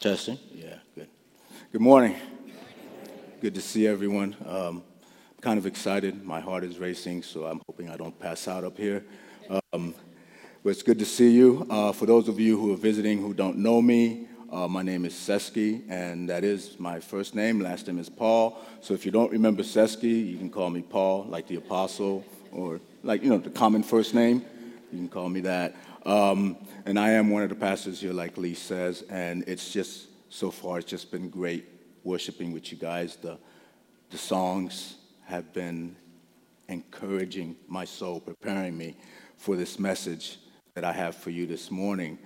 Testing? Yeah, good. Good morning. Good to see everyone. Um, kind of excited. My heart is racing, so I'm hoping I don't pass out up here. Um, but it's good to see you. Uh, for those of you who are visiting who don't know me, uh, my name is Sesky, and that is my first name. Last name is Paul. So if you don't remember Sesky, you can call me Paul, like the apostle, or like, you know, the common first name. You can call me that. Um, and I am one of the pastors here, like Lee says, and it's just, so far, it's just been great worshiping with you guys. The, the songs have been encouraging my soul, preparing me for this message that I have for you this morning.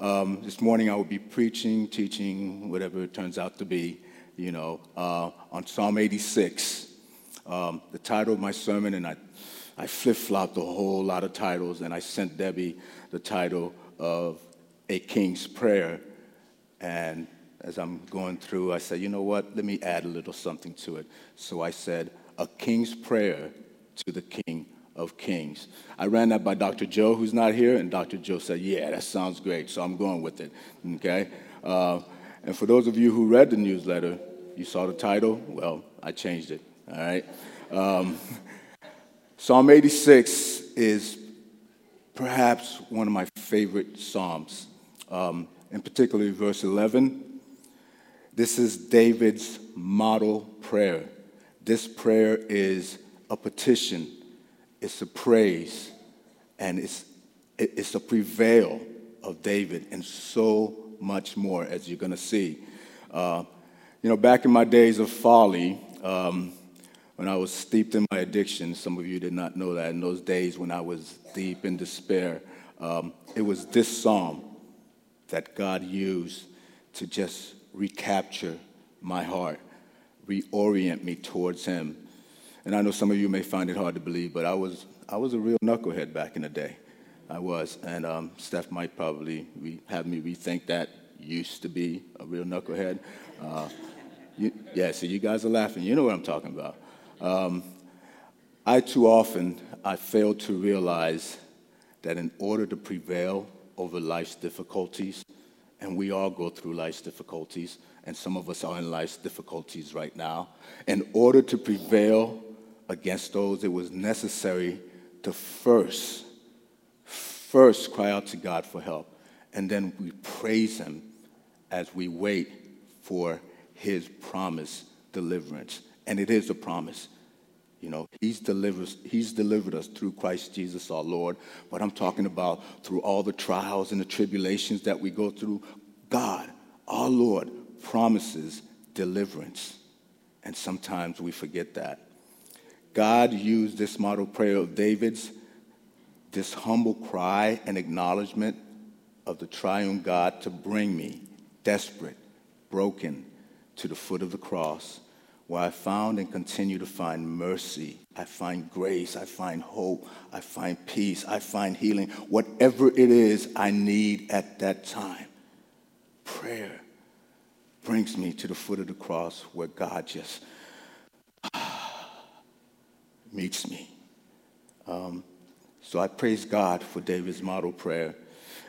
Um, this morning I will be preaching, teaching, whatever it turns out to be, you know, uh, on Psalm 86. Um, the title of my sermon, and I, I flip flopped a whole lot of titles, and I sent Debbie the title of A King's Prayer. And as I'm going through, I said, you know what? Let me add a little something to it. So I said, A King's Prayer to the King of Kings. I ran that by Dr. Joe, who's not here, and Dr. Joe said, Yeah, that sounds great. So I'm going with it. Okay? Uh, and for those of you who read the newsletter, you saw the title? Well, I changed it. All right? Um, Psalm 86 is perhaps one of my favorite Psalms, um, in particular, verse 11. This is David's model prayer. This prayer is a petition, it's a praise, and it's, it's a prevail of David, and so much more, as you're going to see. Uh, you know, back in my days of folly, um, when I was steeped in my addiction. Some of you did not know that. In those days when I was deep in despair, um, it was this psalm that God used to just recapture my heart, reorient me towards Him. And I know some of you may find it hard to believe, but I was, I was a real knucklehead back in the day. I was. And um, Steph might probably re- have me rethink that. Used to be a real knucklehead. Uh, you, yeah, so you guys are laughing. You know what I'm talking about. Um, I too often I fail to realize that in order to prevail over life's difficulties, and we all go through life's difficulties, and some of us are in life's difficulties right now. In order to prevail against those, it was necessary to first, first cry out to God for help, and then we praise Him as we wait for His promised deliverance and it is a promise. You know, he's delivered, he's delivered us through Christ Jesus our Lord. But I'm talking about through all the trials and the tribulations that we go through. God, our Lord, promises deliverance. And sometimes we forget that. God used this model prayer of David's, this humble cry and acknowledgement of the triune God to bring me, desperate, broken, to the foot of the cross where I found and continue to find mercy. I find grace. I find hope. I find peace. I find healing. Whatever it is I need at that time, prayer brings me to the foot of the cross where God just meets me. Um, so I praise God for David's model prayer.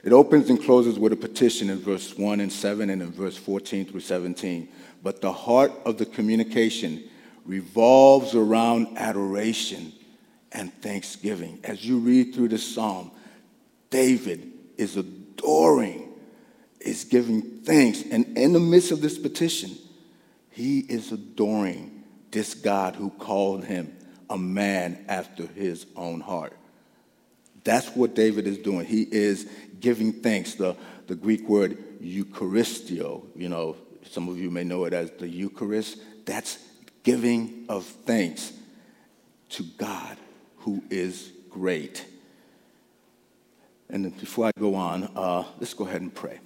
It opens and closes with a petition in verse 1 and 7 and in verse 14 through 17 but the heart of the communication revolves around adoration and thanksgiving. As you read through the psalm, David is adoring, is giving thanks. And in the midst of this petition, he is adoring this God who called him a man after his own heart. That's what David is doing. He is giving thanks. The, the Greek word Eucharistio, you know, some of you may know it as the Eucharist. That's giving of thanks to God who is great. And before I go on, uh, let's go ahead and pray.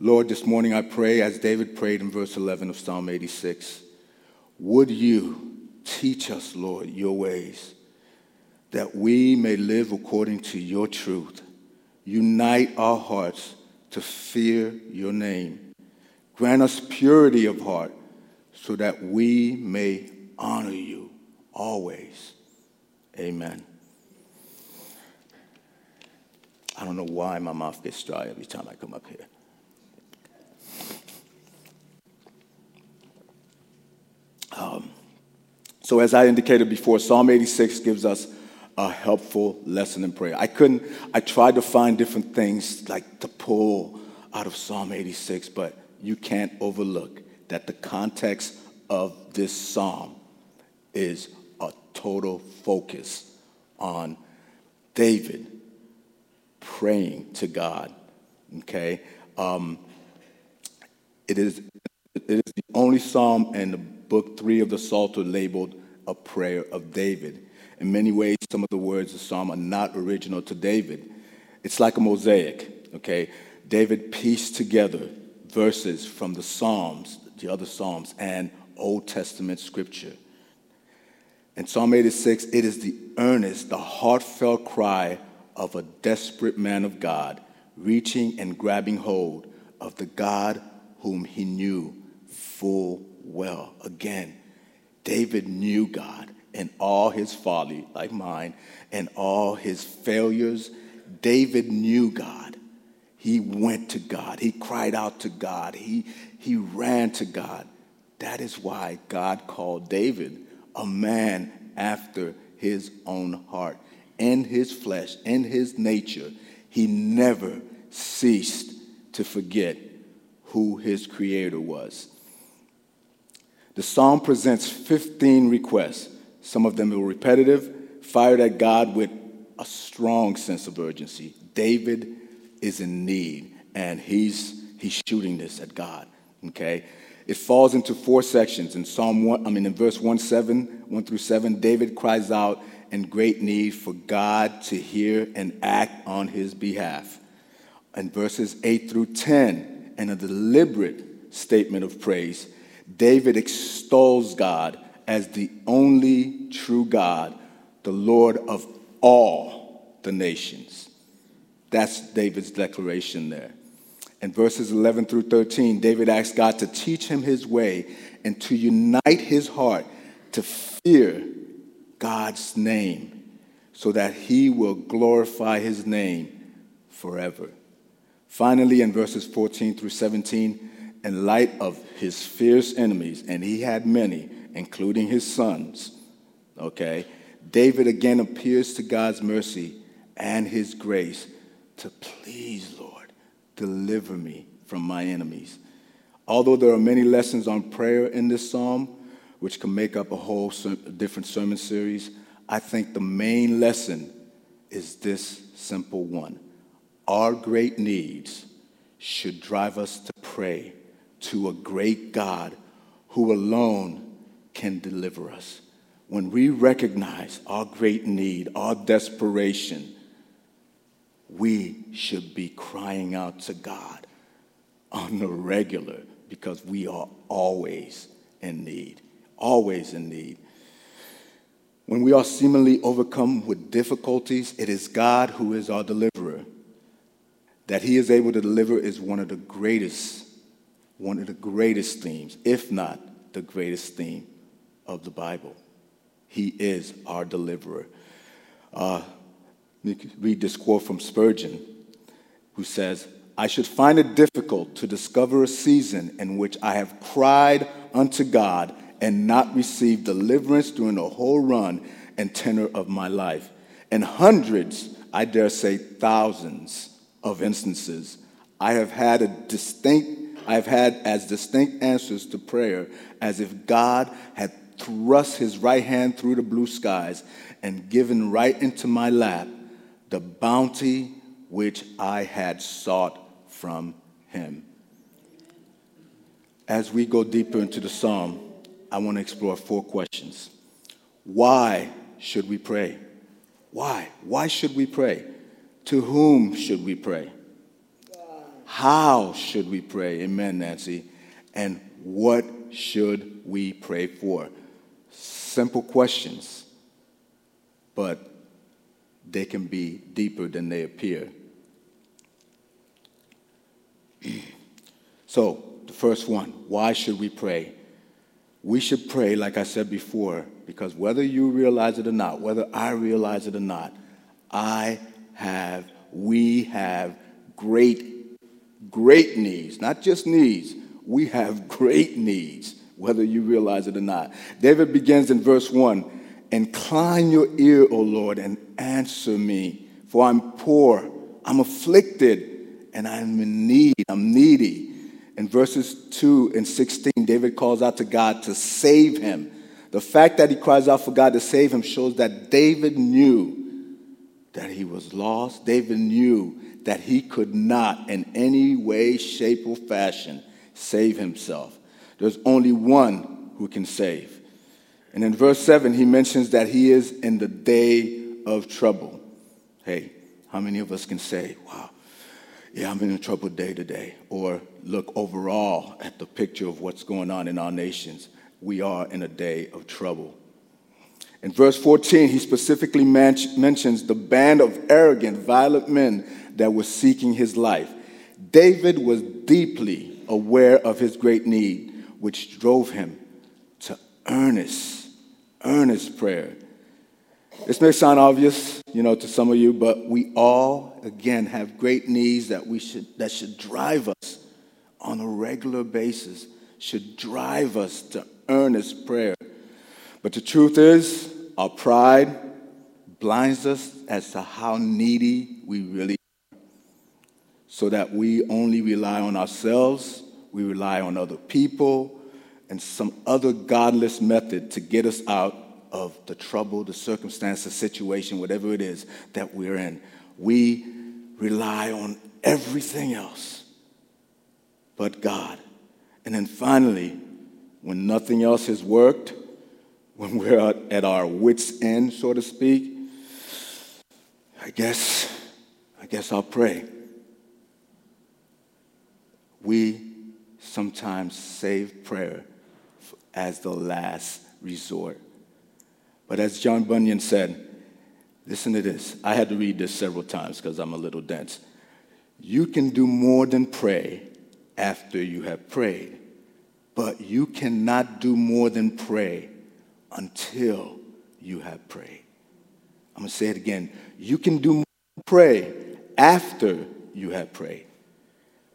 Lord, this morning I pray, as David prayed in verse 11 of Psalm 86, would you teach us, Lord, your ways, that we may live according to your truth. Unite our hearts to fear your name. Grant us purity of heart so that we may honor you always. Amen. I don't know why my mouth gets dry every time I come up here. Um, so, as I indicated before, Psalm 86 gives us a helpful lesson in prayer. I couldn't, I tried to find different things like to pull out of Psalm 86, but you can't overlook that the context of this psalm is a total focus on David praying to God. Okay? Um, it, is, it is the only psalm in the book three of the Psalter labeled a prayer of David. In many ways, some of the words of the psalm are not original to David. It's like a mosaic, okay? David pieced together verses from the Psalms, the other Psalms, and Old Testament scripture. In Psalm 86, it is the earnest, the heartfelt cry of a desperate man of God reaching and grabbing hold of the God whom he knew full well. Again, David knew God in all his folly, like mine, and all his failures. David knew God. He went to God. He cried out to God. He, he ran to God. That is why God called David a man after his own heart. In his flesh, in his nature, he never ceased to forget who his creator was. The psalm presents 15 requests. Some of them are repetitive, fired at God with a strong sense of urgency. David is in need, and he's, he's shooting this at God. Okay? It falls into four sections. In Psalm 1, I mean, in verse 1 7, 1 through 7, David cries out in great need for God to hear and act on his behalf. In verses 8 through 10, in a deliberate statement of praise, David extols God as the only true God, the Lord of all the nations. That's David's declaration there. In verses 11 through 13, David asks God to teach him his way and to unite his heart to fear God's name so that he will glorify his name forever. Finally, in verses 14 through 17, in light of his fierce enemies, and he had many, including his sons, okay, David again appears to God's mercy and his grace to please, Lord, deliver me from my enemies. Although there are many lessons on prayer in this psalm, which can make up a whole different sermon series, I think the main lesson is this simple one. Our great needs should drive us to pray to a great God who alone can deliver us. When we recognize our great need, our desperation, we should be crying out to God on the regular because we are always in need, always in need. When we are seemingly overcome with difficulties, it is God who is our deliverer. That He is able to deliver is one of the greatest one of the greatest themes, if not the greatest theme of the Bible. He is our deliverer. Uh, read this quote from Spurgeon, who says, I should find it difficult to discover a season in which I have cried unto God and not received deliverance during the whole run and tenor of my life. And hundreds, I dare say thousands of instances, I have had a distinct I've had as distinct answers to prayer as if God had thrust his right hand through the blue skies and given right into my lap the bounty which I had sought from him. As we go deeper into the psalm, I want to explore four questions. Why should we pray? Why? Why should we pray? To whom should we pray? How should we pray? Amen, Nancy. And what should we pray for? Simple questions, but they can be deeper than they appear. so, the first one why should we pray? We should pray, like I said before, because whether you realize it or not, whether I realize it or not, I have, we have great great needs, not just needs. We have great needs whether you realize it or not. David begins in verse 1 Incline your ear, O Lord, and answer me, for I'm poor, I'm afflicted, and I'm in need, I'm needy. In verses 2 and 16, David calls out to God to save him. The fact that he cries out for God to save him shows that David knew that he was lost. David knew that he could not, in any way, shape, or fashion, save himself. There's only one who can save. And in verse 7, he mentions that he is in the day of trouble. Hey, how many of us can say, wow, yeah, I'm in a troubled day today? Or look overall at the picture of what's going on in our nations. We are in a day of trouble. In verse 14, he specifically mentions the band of arrogant, violent men that were seeking his life. David was deeply aware of his great need, which drove him to earnest, earnest prayer. This may sound obvious, you know, to some of you, but we all, again, have great needs that we should that should drive us on a regular basis, should drive us to earnest prayer. But the truth is, our pride blinds us as to how needy we really are, so that we only rely on ourselves, we rely on other people, and some other godless method to get us out of the trouble, the circumstance, the situation, whatever it is that we're in. We rely on everything else but God. And then finally, when nothing else has worked, when we're at our wits' end, so to speak, I guess, I guess I'll pray. We sometimes save prayer as the last resort. But as John Bunyan said, listen to this. I had to read this several times because I'm a little dense. You can do more than pray after you have prayed, but you cannot do more than pray until you have prayed. I'm going to say it again. You can do more than pray after you have prayed,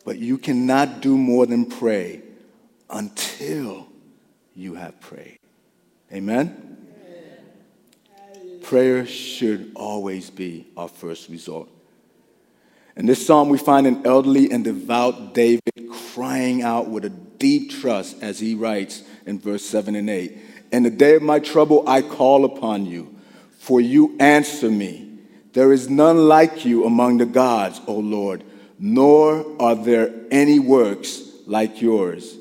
but you cannot do more than pray until you have prayed. Amen? Amen? Prayer should always be our first resort. In this psalm, we find an elderly and devout David crying out with a deep trust as he writes in verse 7 and 8 In the day of my trouble, I call upon you, for you answer me. There is none like you among the gods, O Lord, nor are there any works like yours.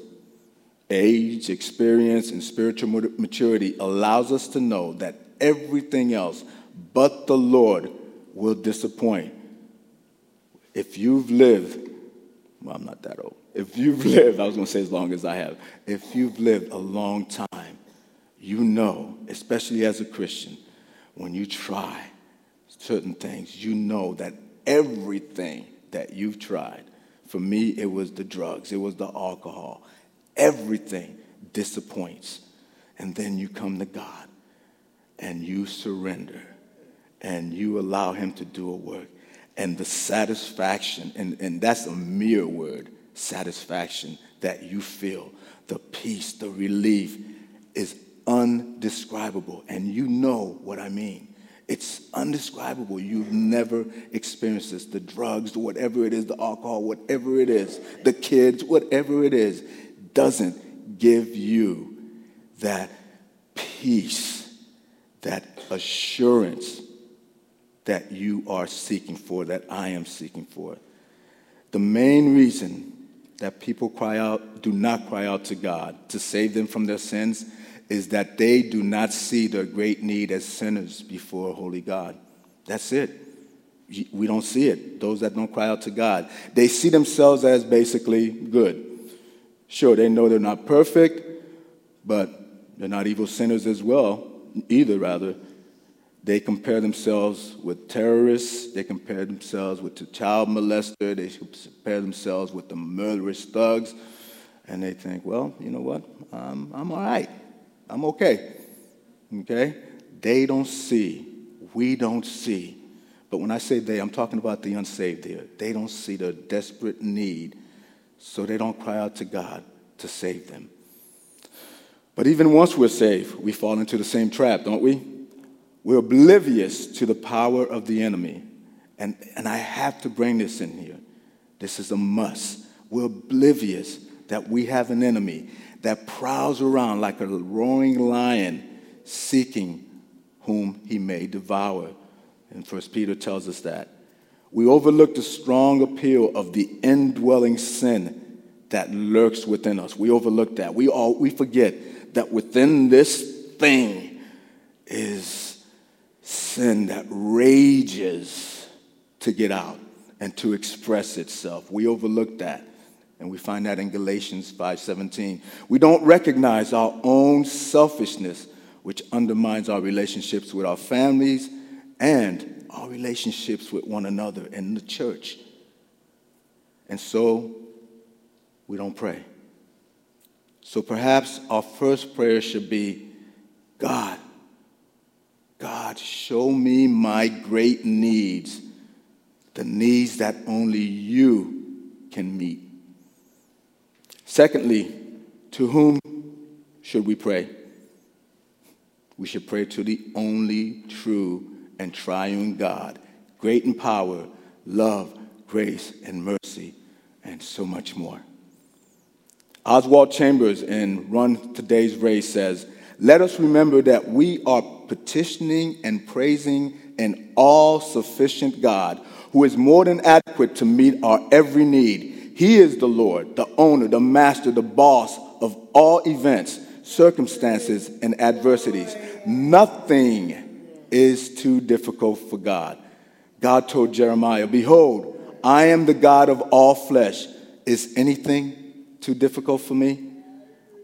Age, experience, and spiritual maturity allows us to know that everything else but the Lord will disappoint. If you've lived, well, I'm not that old. If you've lived, I was going to say as long as I have, if you've lived a long time, you know, especially as a Christian, when you try certain things, you know that everything that you've tried, for me, it was the drugs, it was the alcohol, everything disappoints. And then you come to God and you surrender and you allow Him to do a work. And the satisfaction, and, and that's a mere word, satisfaction that you feel, the peace, the relief is undescribable. And you know what I mean. It's undescribable. You've never experienced this. The drugs, whatever it is, the alcohol, whatever it is, the kids, whatever it is, doesn't give you that peace, that assurance that you are seeking for, that I am seeking for. The main reason that people cry out, do not cry out to God to save them from their sins, is that they do not see their great need as sinners before holy God. That's it. We don't see it. Those that don't cry out to God, they see themselves as basically good. Sure, they know they're not perfect, but they're not evil sinners as well, either, rather. They compare themselves with terrorists. They compare themselves with the child molester. They compare themselves with the murderous thugs. And they think, well, you know what? Um, I'm all right. I'm okay. Okay? They don't see. We don't see. But when I say they, I'm talking about the unsaved here. They don't see the desperate need so they don't cry out to God to save them. But even once we're saved, we fall into the same trap, don't we? We're oblivious to the power of the enemy. And, and I have to bring this in here. This is a must. We're oblivious that we have an enemy that prowls around like a roaring lion seeking whom he may devour. And First Peter tells us that. We overlook the strong appeal of the indwelling sin that lurks within us. We overlook that. We, all, we forget that within this thing is sin that rages to get out and to express itself. We overlook that. And we find that in Galatians 5:17. We don't recognize our own selfishness, which undermines our relationships with our families and our relationships with one another in the church. And so we don't pray. So perhaps our first prayer should be God, God, show me my great needs, the needs that only you can meet. Secondly, to whom should we pray? We should pray to the only true and triune God, great in power, love, grace, and mercy, and so much more. Oswald Chambers in Run Today's Race says, Let us remember that we are petitioning and praising an all sufficient God who is more than adequate to meet our every need. He is the Lord, the owner, the master, the boss of all events, circumstances, and adversities. Nothing is too difficult for God. God told Jeremiah, Behold, I am the God of all flesh. Is anything too difficult for me?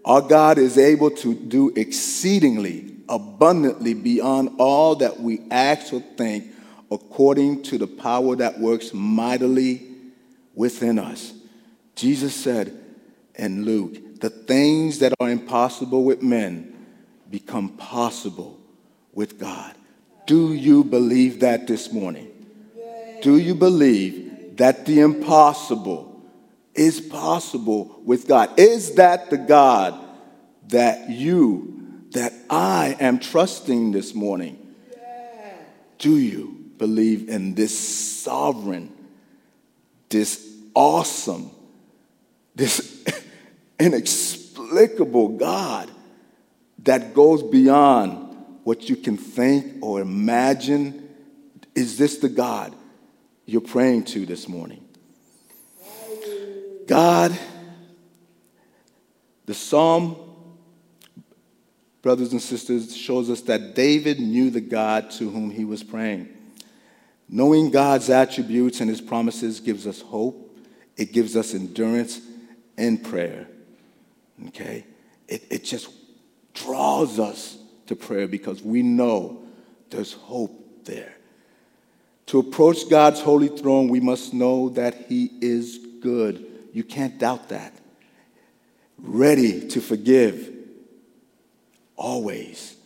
Our God is able to do exceedingly abundantly beyond all that we ask or think, according to the power that works mightily within us. Jesus said in Luke, The things that are impossible with men become possible with God. Do you believe that this morning? Do you believe that the impossible is possible with God? Is that the God that you, that I am trusting this morning? Do you believe in this sovereign, this awesome, this inexplicable God that goes beyond what you can think or imagine. Is this the God you're praying to this morning? God, the psalm, brothers and sisters, shows us that David knew the God to whom he was praying. Knowing God's attributes and his promises gives us hope, it gives us endurance in prayer. Okay? It, it just draws us to prayer because we know there's hope there. To approach God's holy throne, we must know that He is good. You can't doubt that. Ready to forgive always,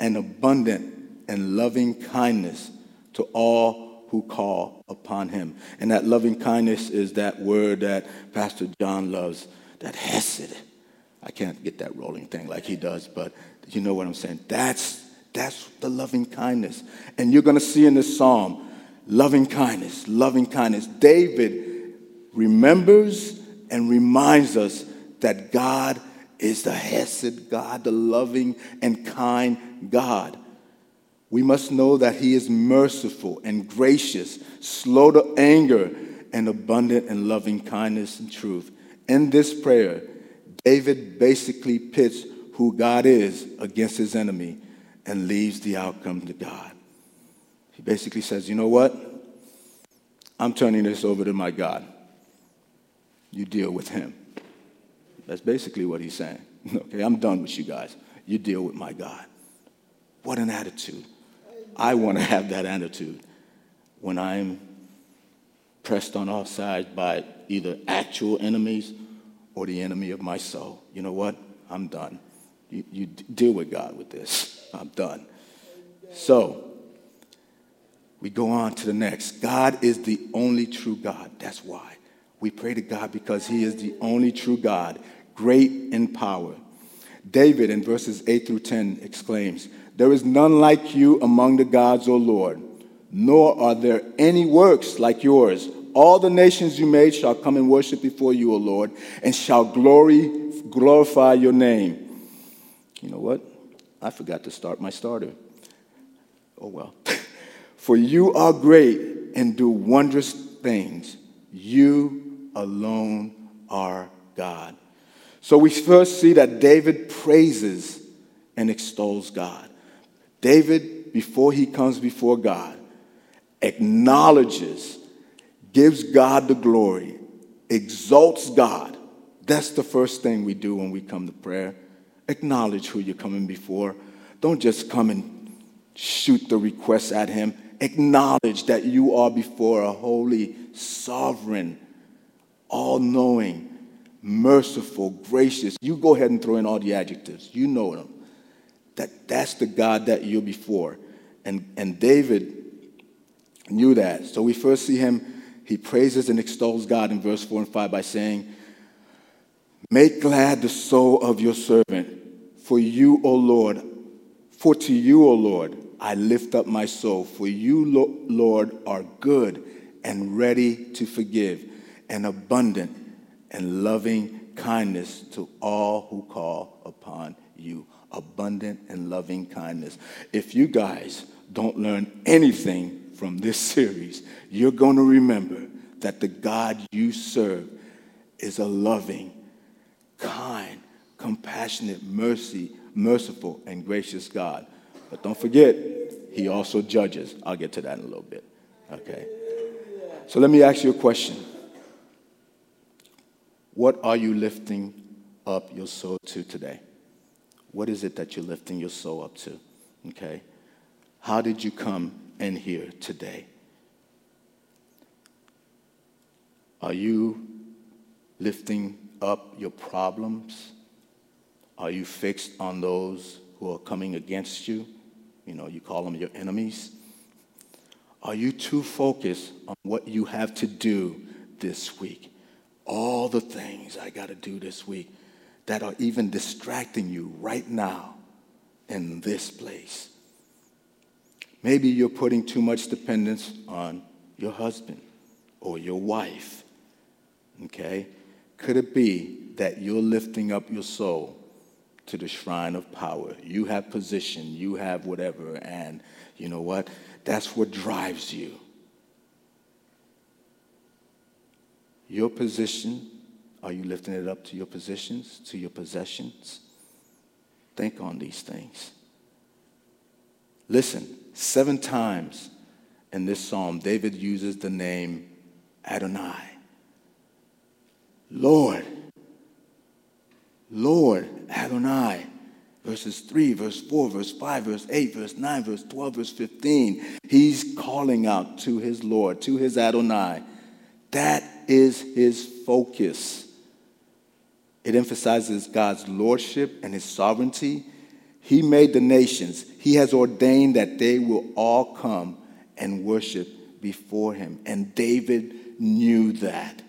and abundant and loving kindness to all who call upon Him. And that loving kindness is that word that Pastor John loves, that hesed. I can't get that rolling thing like he does, but you know what I'm saying? That's, that's the loving kindness. And you're going to see in this psalm loving kindness, loving kindness. David remembers and reminds us that God is the Hesed God, the loving and kind God. We must know that He is merciful and gracious, slow to anger, and abundant in loving kindness and truth. In this prayer, David basically pits who God is against his enemy and leaves the outcome to God. He basically says, You know what? I'm turning this over to my God. You deal with him. That's basically what he's saying. Okay, I'm done with you guys. You deal with my God. What an attitude. I want to have that attitude when I'm pressed on all sides by either actual enemies or the enemy of my soul. You know what? I'm done. You, you deal with God with this. I'm done. So, we go on to the next. God is the only true God. That's why. We pray to God because He is the only true God, great in power. David, in verses 8 through 10, exclaims, There is none like you among the gods, O Lord, nor are there any works like yours. All the nations you made shall come and worship before you, O Lord, and shall glory, glorify your name. You know what? I forgot to start my starter. Oh well. For you are great and do wondrous things. You alone are God. So we first see that David praises and extols God. David, before he comes before God, acknowledges, gives God the glory, exalts God. That's the first thing we do when we come to prayer. Acknowledge who you're coming before. Don't just come and shoot the request at him. Acknowledge that you are before a holy, sovereign, all knowing, merciful, gracious. You go ahead and throw in all the adjectives. You know them. That, that's the God that you're before. And, and David knew that. So we first see him, he praises and extols God in verse 4 and 5 by saying, Make glad the soul of your servant, for you, O Lord, for to you, O Lord, I lift up my soul. For you, Lord, are good and ready to forgive, and abundant and loving kindness to all who call upon you. Abundant and loving kindness. If you guys don't learn anything from this series, you're going to remember that the God you serve is a loving, kind, compassionate, mercy, merciful, and gracious God. But don't forget, he also judges. I'll get to that in a little bit. Okay? So let me ask you a question. What are you lifting up your soul to today? What is it that you're lifting your soul up to? Okay? How did you come in here today? Are you lifting up your problems? Are you fixed on those who are coming against you? You know, you call them your enemies. Are you too focused on what you have to do this week? All the things I got to do this week that are even distracting you right now in this place. Maybe you're putting too much dependence on your husband or your wife. Okay? Could it be that you're lifting up your soul to the shrine of power? You have position, you have whatever, and you know what? That's what drives you. Your position, are you lifting it up to your positions, to your possessions? Think on these things. Listen, seven times in this psalm, David uses the name Adonai. Lord, Lord, Adonai. Verses 3, verse 4, verse 5, verse 8, verse 9, verse 12, verse 15. He's calling out to his Lord, to his Adonai. That is his focus. It emphasizes God's lordship and his sovereignty. He made the nations. He has ordained that they will all come and worship before him. And David knew that.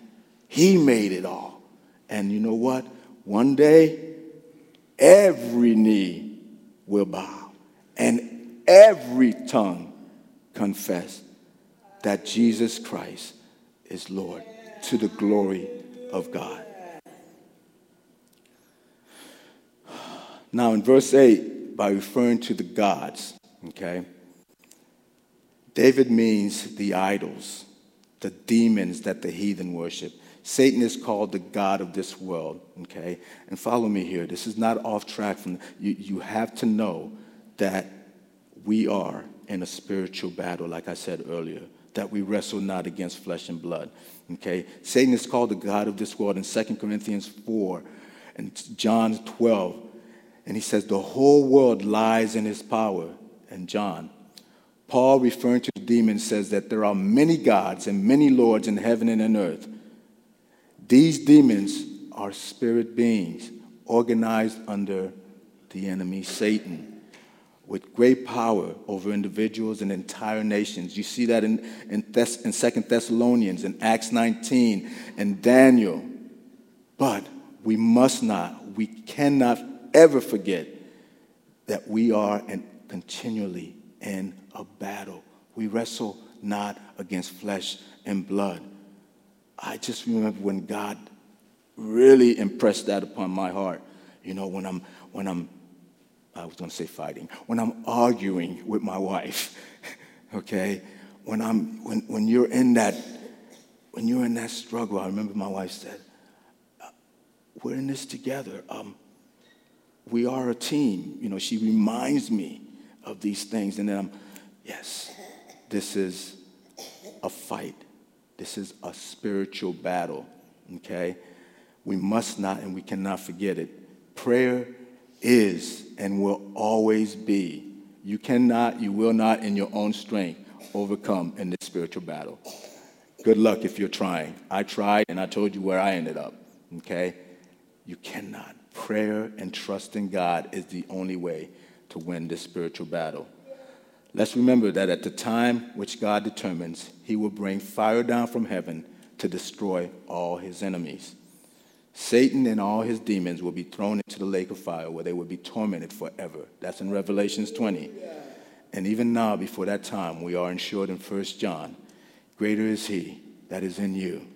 He made it all. And you know what? One day, every knee will bow and every tongue confess that Jesus Christ is Lord to the glory of God. Now, in verse 8, by referring to the gods, okay, David means the idols, the demons that the heathen worship. Satan is called the God of this world, okay? And follow me here. This is not off track from, you, you have to know that we are in a spiritual battle, like I said earlier that we wrestle not against flesh and blood. Okay? Satan is called the God of this world in 2 Corinthians 4 and John 12. And he says, the whole world lies in his power. And John, Paul, referring to the demons, says that there are many gods and many lords in heaven and in earth. These demons are spirit beings organized under the enemy, Satan with great power over individuals and entire nations. You see that in, in, Thess- in 2 Thessalonians, in Acts 19, and Daniel. But we must not, we cannot ever forget that we are and continually in a battle. We wrestle not against flesh and blood. I just remember when God really impressed that upon my heart. You know, when I'm when I'm I was going to say fighting, when I'm arguing with my wife, okay? When I'm when when you're in that when you're in that struggle, I remember my wife said, uh, "We're in this together. Um, we are a team." You know, she reminds me of these things, and then I'm, yes, this is a fight. This is a spiritual battle. Okay, we must not and we cannot forget it. Prayer is and will always be. You cannot, you will not, in your own strength, overcome in this spiritual battle. Good luck if you're trying. I tried and I told you where I ended up. Okay? You cannot. Prayer and trust in God is the only way to win this spiritual battle. Let's remember that at the time which God determines, He will bring fire down from heaven to destroy all His enemies. Satan and all his demons will be thrown into the lake of fire where they will be tormented forever. That's in Revelations 20. And even now, before that time, we are ensured in 1 John greater is he that is in you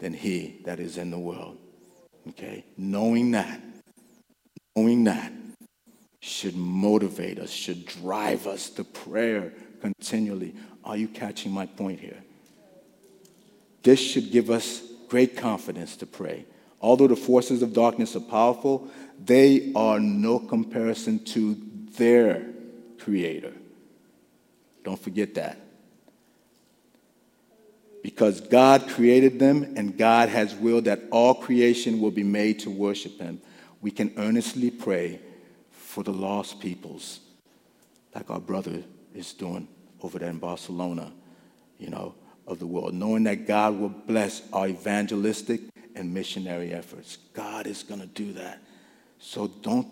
than he that is in the world. Okay? Knowing that, knowing that should motivate us, should drive us to prayer continually. Are you catching my point here? This should give us great confidence to pray. Although the forces of darkness are powerful, they are no comparison to their creator. Don't forget that. Because God created them and God has willed that all creation will be made to worship Him, we can earnestly pray for the lost peoples, like our brother is doing over there in Barcelona, you know, of the world, knowing that God will bless our evangelistic and missionary efforts. God is going to do that. So don't,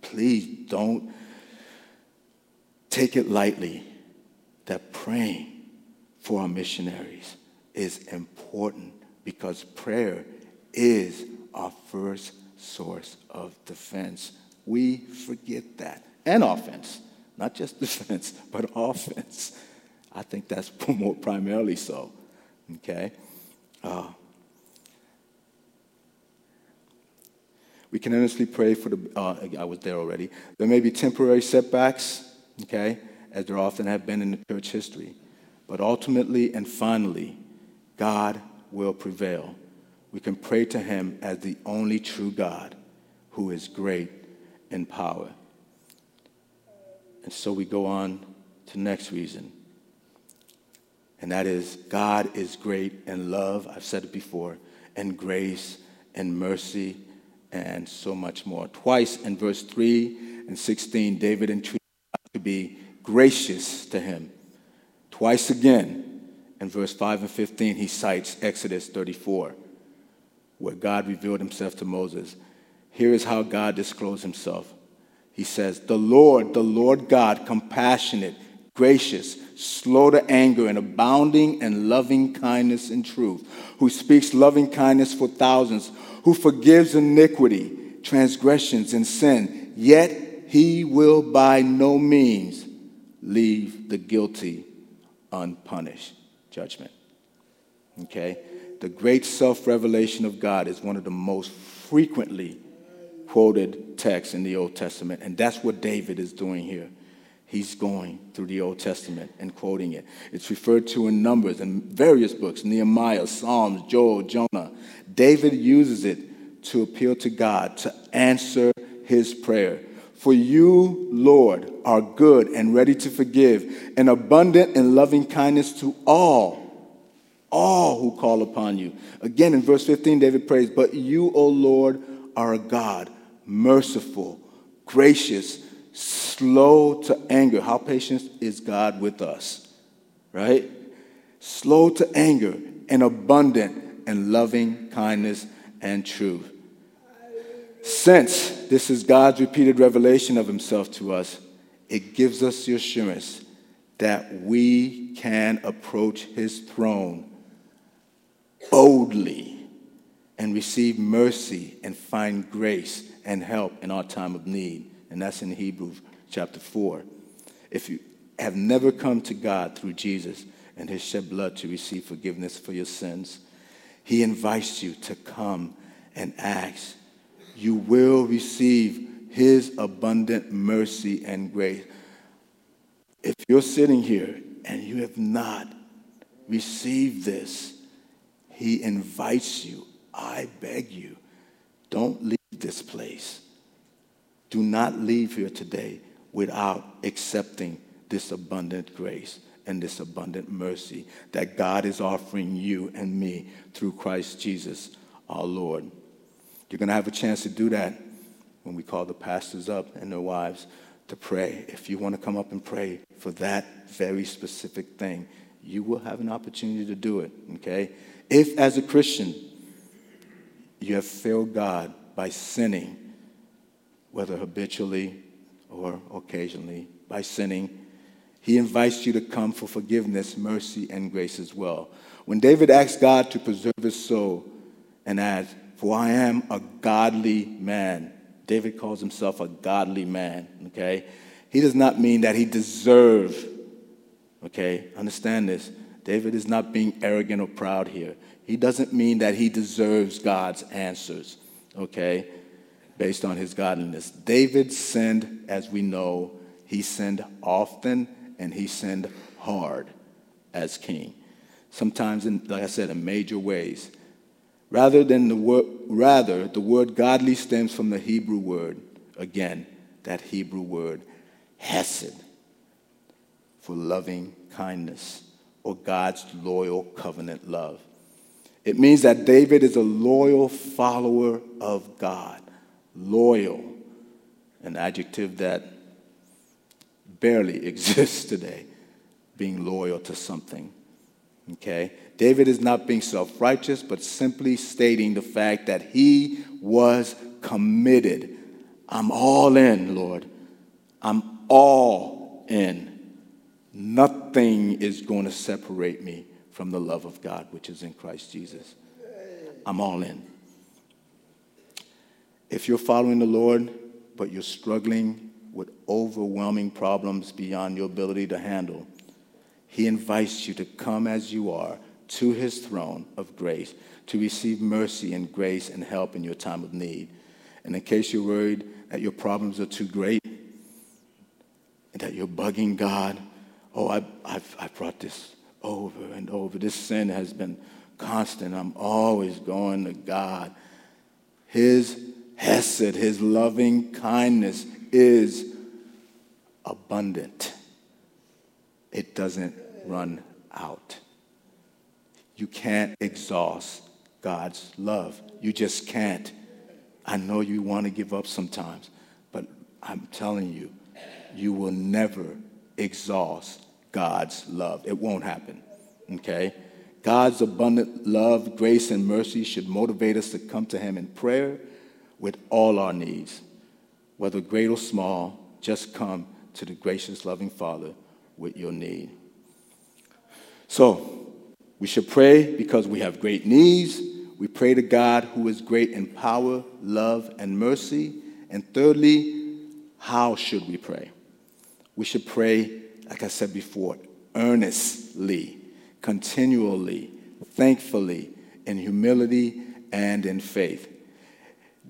please don't take it lightly that praying for our missionaries is important because prayer is our first source of defense. We forget that. And offense. Not just defense, but offense. I think that's more primarily so. Okay? Uh, We can earnestly pray for the, uh, I was there already. There may be temporary setbacks, okay, as there often have been in the church history. But ultimately and finally, God will prevail. We can pray to him as the only true God who is great in power. And so we go on to next reason. And that is God is great in love, I've said it before, and grace and mercy and so much more. Twice in verse 3 and 16, David entreated God to be gracious to him. Twice again in verse 5 and 15, he cites Exodus 34, where God revealed himself to Moses. Here is how God disclosed himself. He says, The Lord, the Lord God, compassionate, gracious, slow to anger, and abounding in loving kindness and truth, who speaks loving kindness for thousands who forgives iniquity, transgressions, and sin, yet he will by no means leave the guilty unpunished. Judgment. Okay? The great self revelation of God is one of the most frequently quoted texts in the Old Testament, and that's what David is doing here. He's going through the Old Testament and quoting it. It's referred to in Numbers and various books Nehemiah, Psalms, Joel, Jonah. David uses it to appeal to God to answer his prayer. For you, Lord, are good and ready to forgive, and abundant in loving kindness to all, all who call upon you. Again, in verse 15, David prays, But you, O Lord, are a God, merciful, gracious, slow to anger. How patient is God with us? Right? Slow to anger and abundant in loving kindness and truth. Since this is God's repeated revelation of himself to us, it gives us the assurance that we can approach his throne boldly and receive mercy and find grace and help in our time of need. And that's in Hebrews chapter 4. If you have never come to God through Jesus and his shed blood to receive forgiveness for your sins, he invites you to come and ask. You will receive his abundant mercy and grace. If you're sitting here and you have not received this, he invites you. I beg you, don't leave this place. Do not leave here today without accepting this abundant grace and this abundant mercy that God is offering you and me through Christ Jesus our Lord. You're going to have a chance to do that when we call the pastors up and their wives to pray. If you want to come up and pray for that very specific thing, you will have an opportunity to do it, okay? If, as a Christian, you have failed God by sinning, whether habitually or occasionally, by sinning, he invites you to come for forgiveness, mercy, and grace as well. When David asks God to preserve his soul and adds, For I am a godly man, David calls himself a godly man, okay? He does not mean that he deserves, okay? Understand this. David is not being arrogant or proud here. He doesn't mean that he deserves God's answers, okay, based on his godliness. David sinned, as we know, he sinned often and he sinned hard as king. Sometimes, in, like I said, in major ways. Rather than the word, rather the word godly stems from the Hebrew word again, that Hebrew word hesed for loving kindness or God's loyal covenant love. It means that David is a loyal follower of God. Loyal, an adjective that barely exists today, being loyal to something. Okay? David is not being self righteous, but simply stating the fact that he was committed. I'm all in, Lord. I'm all in. Nothing is going to separate me from the love of God, which is in Christ Jesus. I'm all in. If you're following the Lord, but you're struggling with overwhelming problems beyond your ability to handle, He invites you to come as you are to His throne of grace to receive mercy and grace and help in your time of need. And in case you're worried that your problems are too great and that you're bugging God, oh, I, I've, I've brought this over and over. This sin has been constant. I'm always going to God. His hesed, his loving kindness is abundant. It doesn't run out. You can't exhaust God's love. You just can't. I know you want to give up sometimes, but I'm telling you, you will never exhaust God's love. It won't happen, okay? God's abundant love, grace, and mercy should motivate us to come to Him in prayer with all our needs. Whether great or small, just come to the gracious, loving Father with your need. So, we should pray because we have great needs. We pray to God who is great in power, love, and mercy. And thirdly, how should we pray? We should pray like I said before, earnestly, continually, thankfully, in humility and in faith.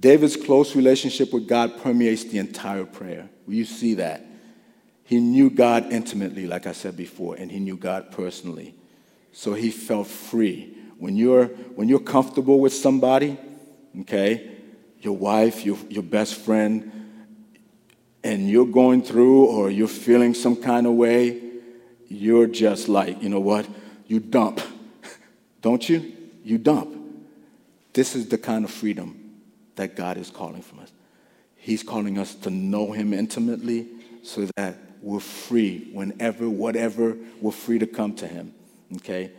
David's close relationship with God permeates the entire prayer. You see that. He knew God intimately, like I said before, and he knew God personally. So he felt free. When you're, when you're comfortable with somebody, okay, your wife, your, your best friend, and you're going through or you're feeling some kind of way, you're just like, you know what? You dump. Don't you? You dump. This is the kind of freedom that God is calling from us. He's calling us to know Him intimately so that we're free whenever, whatever, we're free to come to Him. Okay?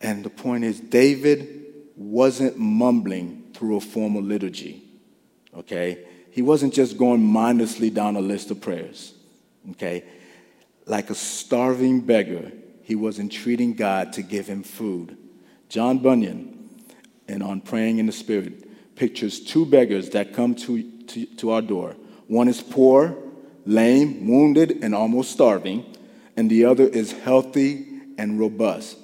And the point is, David wasn't mumbling through a formal liturgy. Okay? he wasn't just going mindlessly down a list of prayers, okay? Like a starving beggar, he was entreating God to give him food. John Bunyan, and on praying in the Spirit pictures two beggars that come to, to, to our door. One is poor, lame, wounded, and almost starving, and the other is healthy and robust.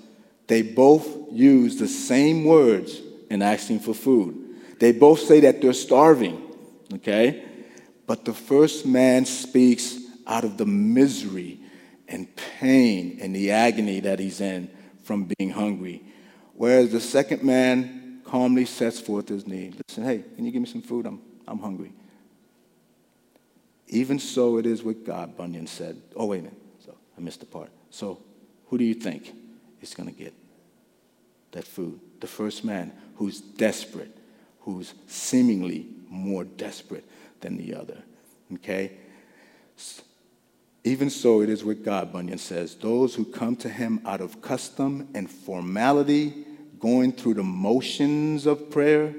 They both use the same words in asking for food. They both say that they're starving, okay? But the first man speaks out of the misery and pain and the agony that he's in from being hungry. Whereas the second man calmly sets forth his need. Listen, hey, can you give me some food? I'm, I'm hungry. Even so it is with God, Bunyan said. Oh, wait a minute. So I missed the part. So who do you think is going to get that food? The first man who's desperate, who's seemingly more desperate than the other. Okay? Even so, it is with God, Bunyan says. Those who come to him out of custom and formality, going through the motions of prayer,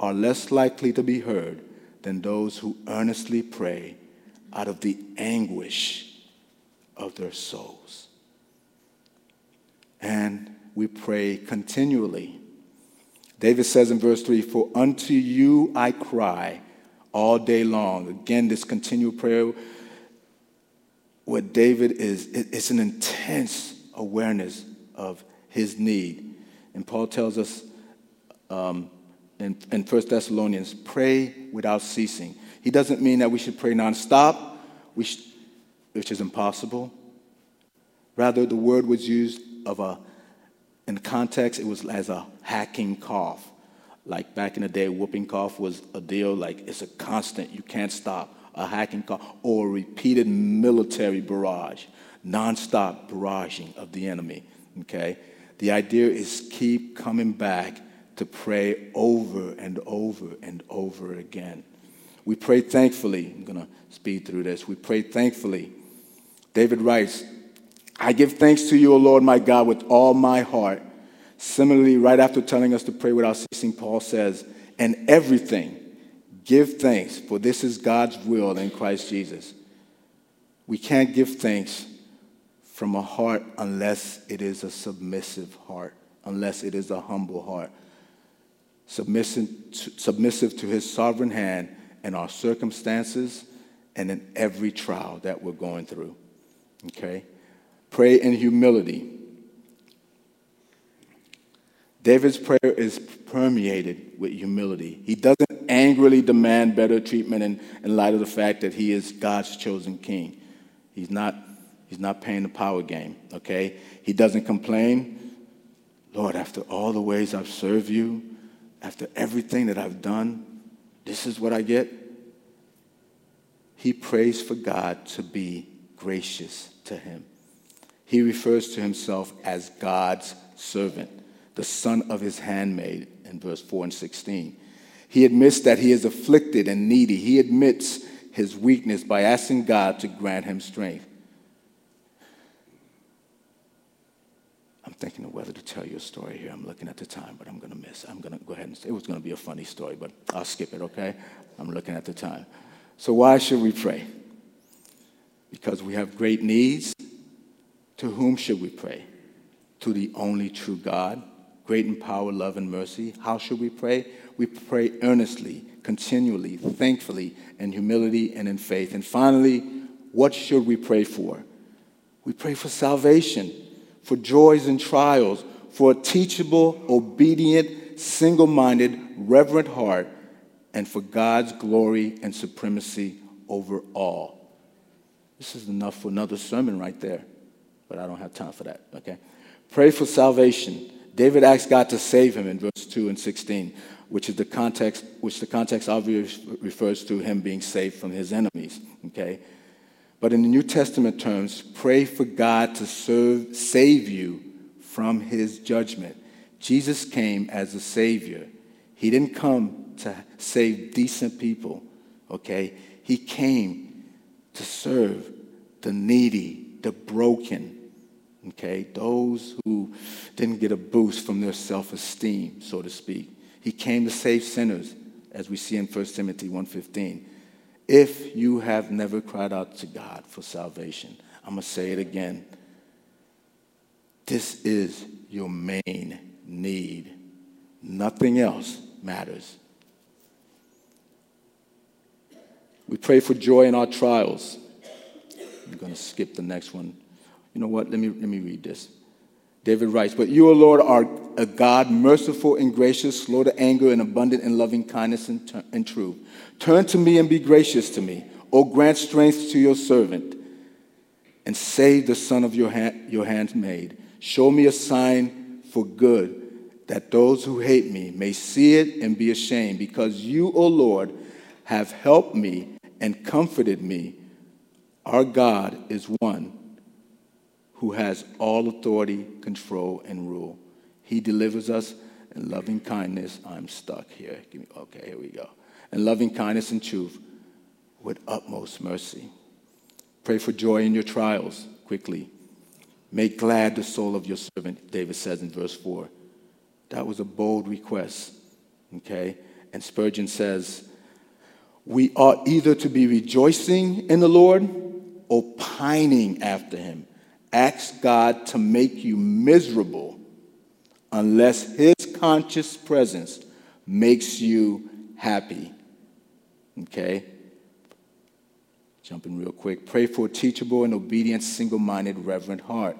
are less likely to be heard than those who earnestly pray out of the anguish of their souls. And we pray continually. David says in verse 3 For unto you I cry all day long. Again, this continual prayer what David is, it's an intense awareness of his need. And Paul tells us um, in, in 1 Thessalonians, pray without ceasing. He doesn't mean that we should pray nonstop, which, which is impossible. Rather, the word was used of a, in context, it was as a hacking cough. Like back in the day, whooping cough was a deal, like it's a constant, you can't stop a hacking cough or a repeated military barrage, nonstop barraging of the enemy. Okay? The idea is keep coming back to pray over and over and over again. We pray thankfully. I'm going to speed through this. We pray thankfully. David writes, I give thanks to you, O Lord my God, with all my heart. Similarly, right after telling us to pray without ceasing, Paul says, and everything Give thanks, for this is God's will in Christ Jesus. We can't give thanks from a heart unless it is a submissive heart, unless it is a humble heart. Submissive to, submissive to his sovereign hand in our circumstances and in every trial that we're going through. Okay? Pray in humility. David's prayer is permeated with humility. He doesn't angrily demand better treatment in, in light of the fact that he is God's chosen king. He's not, he's not playing the power game, okay? He doesn't complain. Lord, after all the ways I've served you, after everything that I've done, this is what I get. He prays for God to be gracious to him. He refers to himself as God's servant, the son of his handmaid in verse 4 and 16. He admits that he is afflicted and needy. He admits his weakness by asking God to grant him strength. Thinking of whether to tell you a story here. I'm looking at the time, but I'm going to miss. I'm going to go ahead and say it was going to be a funny story, but I'll skip it, okay? I'm looking at the time. So, why should we pray? Because we have great needs. To whom should we pray? To the only true God, great in power, love, and mercy. How should we pray? we pray earnestly, continually, thankfully, in humility and in faith. And finally, what should we pray for? We pray for salvation, for joys and trials, for a teachable, obedient, single minded, reverent heart, and for God's glory and supremacy over all. This is enough for another sermon right there, but I don't have time for that, okay? Pray for salvation. David asked God to save him in verse 2 and 16 which is the context, which the context obviously refers to him being saved from his enemies. Okay? But in the New Testament terms, pray for God to serve, save you from his judgment. Jesus came as a savior. He didn't come to save decent people, okay? He came to serve the needy, the broken, okay? Those who didn't get a boost from their self esteem, so to speak. He came to save sinners, as we see in 1 Timothy 1.15. If you have never cried out to God for salvation, I'm going to say it again. This is your main need Nothing else matters. We pray for joy in our trials. I'm going to skip the next one. You know what? Let me, let me read this. David writes, But you, O Lord, are a God merciful and gracious, slow to anger, and abundant in loving kindness and, and truth. Turn to me and be gracious to me. O grant strength to your servant, and save the son of your, hand, your handmaid. Show me a sign for good, that those who hate me may see it and be ashamed, because you, O Lord, have helped me and comforted me. Our God is one who has all authority, control, and rule. He delivers us in loving kindness. I'm stuck here. Me, okay, here we go. In loving kindness and truth with utmost mercy. Pray for joy in your trials quickly. Make glad the soul of your servant, David says in verse 4. That was a bold request, okay? And Spurgeon says, We ought either to be rejoicing in the Lord or pining after him. Ask God to make you miserable unless his conscious presence makes you happy. Okay? Jumping real quick. Pray for a teachable and obedient, single minded, reverent heart.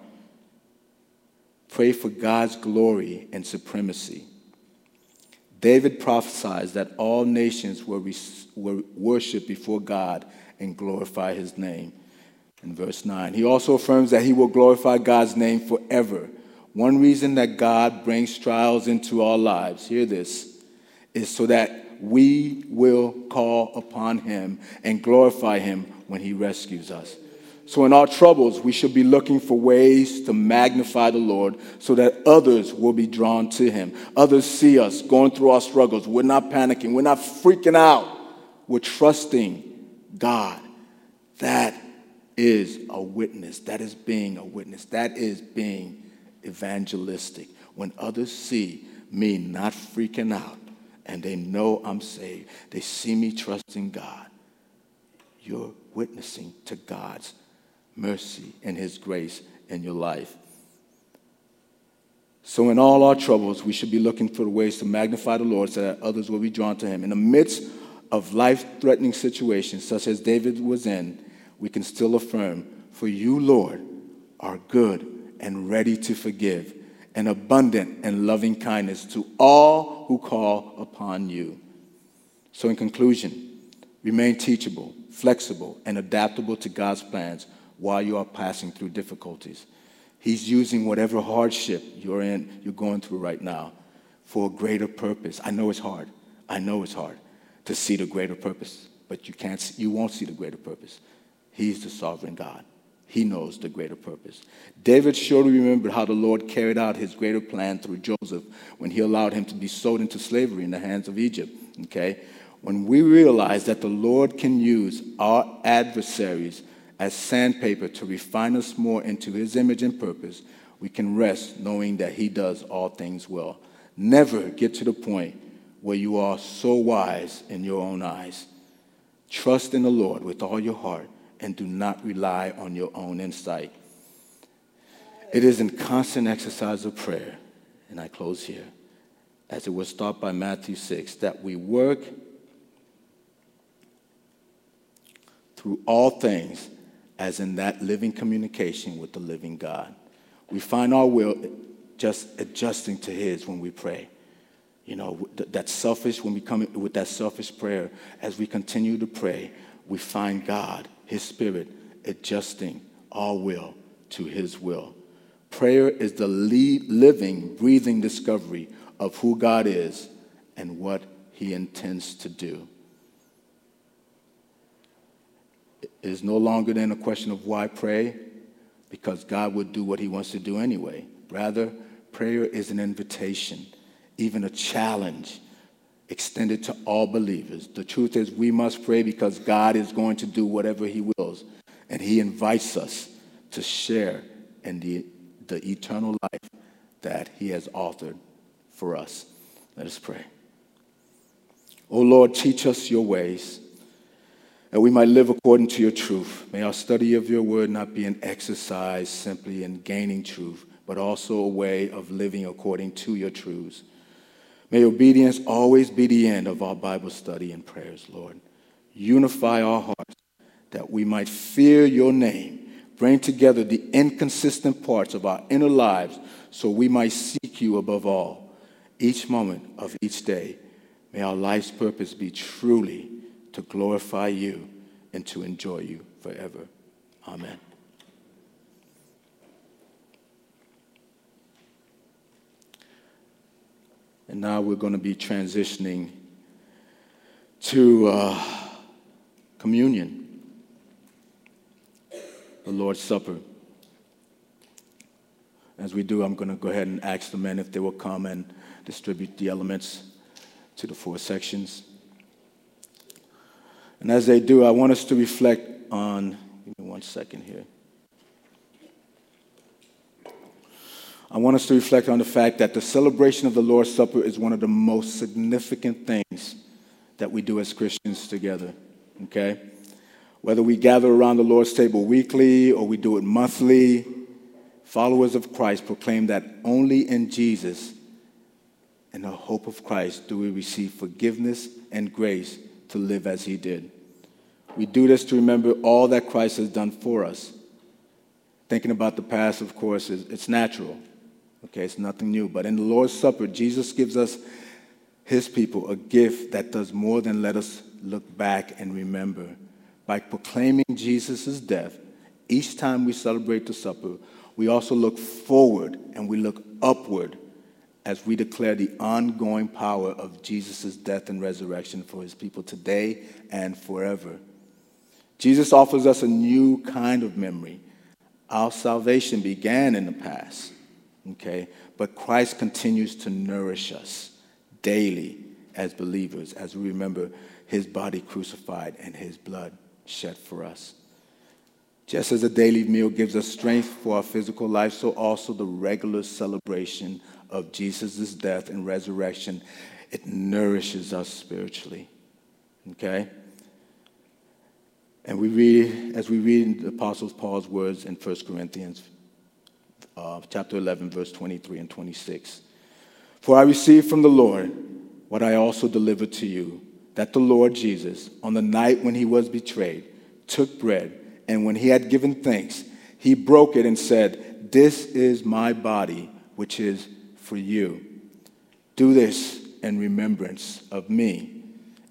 Pray for God's glory and supremacy. David prophesies that all nations will, will worship before God and glorify his name. In verse 9, he also affirms that he will glorify God's name forever. One reason that God brings trials into our lives, hear this, is so that we will call upon him and glorify him when he rescues us. So, in our troubles, we should be looking for ways to magnify the Lord so that others will be drawn to him. Others see us going through our struggles. We're not panicking, we're not freaking out. We're trusting God. That is a witness. That is being a witness. That is being evangelistic. When others see me not freaking out and they know I'm saved, they see me trusting God you're witnessing to God's mercy and His grace in your life. So, in all our troubles, we should be looking for ways to magnify the Lord so that others will be drawn to Him. In the midst of life threatening situations, such as David was in, we can still affirm, For you, Lord, are good and ready to forgive, and abundant in loving kindness to all who call upon you. So, in conclusion, remain teachable, flexible, and adaptable to God's plans while you are passing through difficulties. He's using whatever hardship you're in, you're going through right now, for a greater purpose. I know it's hard. I know it's hard to see the greater purpose, but you can't. See, you won't see the greater purpose. He's the sovereign God. He knows the greater purpose. David surely remembered how the Lord carried out his greater plan through Joseph when he allowed him to be sold into slavery in the hands of Egypt. Okay? when we realize that the Lord can use our adversaries as sandpaper to refine us more into his image and purpose, we can rest knowing that he does all things well. Never get to the point where you are so wise in your own eyes. Trust in the Lord with all your heart and do not rely on your own insight. It is in constant exercise of prayer, and I close here, as it was taught by Matthew 6, that we work through all things as in that living communication with the living God. We find our will just adjusting to His when we pray. You know, that selfish, when we come with that selfish prayer, as we continue to pray, we find God, His Spirit, adjusting our will to His will. Prayer is the living, breathing discovery of who God is and what He intends to do. It is no longer then a question of why pray, because God will do what he wants to do anyway. Rather, prayer is an invitation, even a challenge extended to all believers. The truth is, we must pray because God is going to do whatever he wills, and he invites us to share in the, the eternal life that he has authored for us. Let us pray. O Lord, teach us your ways that we might live according to your truth. May our study of your word not be an exercise simply in gaining truth, but also a way of living according to your truths. May obedience always be the end of our Bible study and prayers, Lord. Unify our hearts that we might fear your name. Bring together the inconsistent parts of our inner lives so we might seek you above all. Each moment of each day, may our life's purpose be truly to glorify you and to enjoy you forever. Amen. And now we're going to be transitioning to uh, communion, the Lord's Supper. As we do, I'm going to go ahead and ask the men if they will come and distribute the elements to the four sections. And as they do, I want us to reflect on, give me one second here. I want us to reflect on the fact that the celebration of the Lord's Supper is one of the most significant things that we do as Christians together, okay? Whether we gather around the Lord's table weekly or we do it monthly, followers of Christ proclaim that only in Jesus and the hope of Christ do we receive forgiveness and grace to live as He did. We do this to remember all that Christ has done for us. Thinking about the past, of course, is, it's natural. Okay, it's nothing new. But in the Lord's Supper, Jesus gives us, his people, a gift that does more than let us look back and remember. By proclaiming Jesus' death, each time we celebrate the supper, we also look forward and we look upward as we declare the ongoing power of Jesus' death and resurrection for his people today and forever. Jesus offers us a new kind of memory. Our salvation began in the past okay? But Christ continues to nourish us daily as believers as we remember his body crucified and his blood shed for us. Just as a daily meal gives us strength for our physical life, so also the regular celebration of Jesus' death and resurrection, it nourishes us spiritually. Okay? And we read, as we read the Apostle Paul's words in 1 Corinthians chapter 11, verse 23 and 26. For I received from the Lord what I also delivered to you that the Lord Jesus, on the night when he was betrayed, took bread, and when he had given thanks, he broke it and said, This is my body, which is for you. Do this in remembrance of me.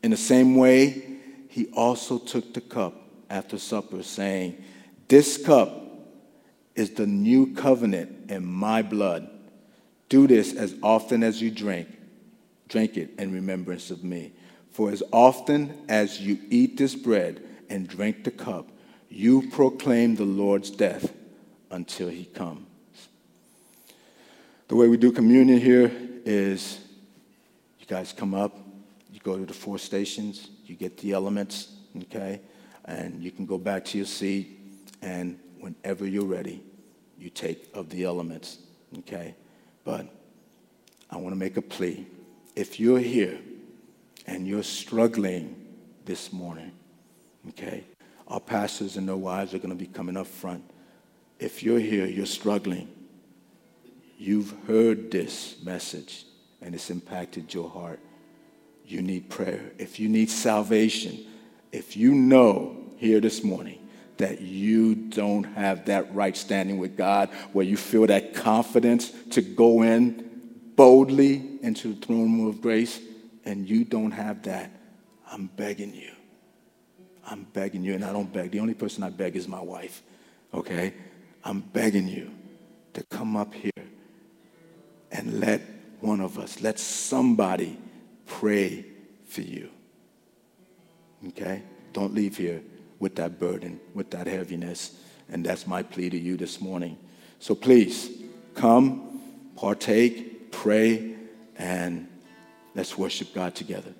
In the same way, he also took the cup after supper, saying, This cup is the new covenant in my blood. Do this as often as you drink. Drink it in remembrance of me. For as often as you eat this bread and drink the cup, you proclaim the Lord's death until he comes. The way we do communion here is you guys come up, you go to the four stations, you get the elements, okay? And you can go back to your seat, and whenever you're ready, you take of the elements, okay? But I want to make a plea. If you're here and you're struggling this morning, okay, our pastors and their wives are going to be coming up front. If you're here, you're struggling, you've heard this message and it's impacted your heart. You need prayer. If you need salvation, if you know here this morning that you don't have that right standing with God, where you feel that confidence to go in boldly into the throne room of grace, and you don't have that, I'm begging you. I'm begging you, and I don't beg. The only person I beg is my wife, okay? I'm begging you to come up here and let one of us, let somebody pray for you, okay? Don't leave here with that burden, with that heaviness. And that's my plea to you this morning. So please come, partake, pray, and let's worship God together.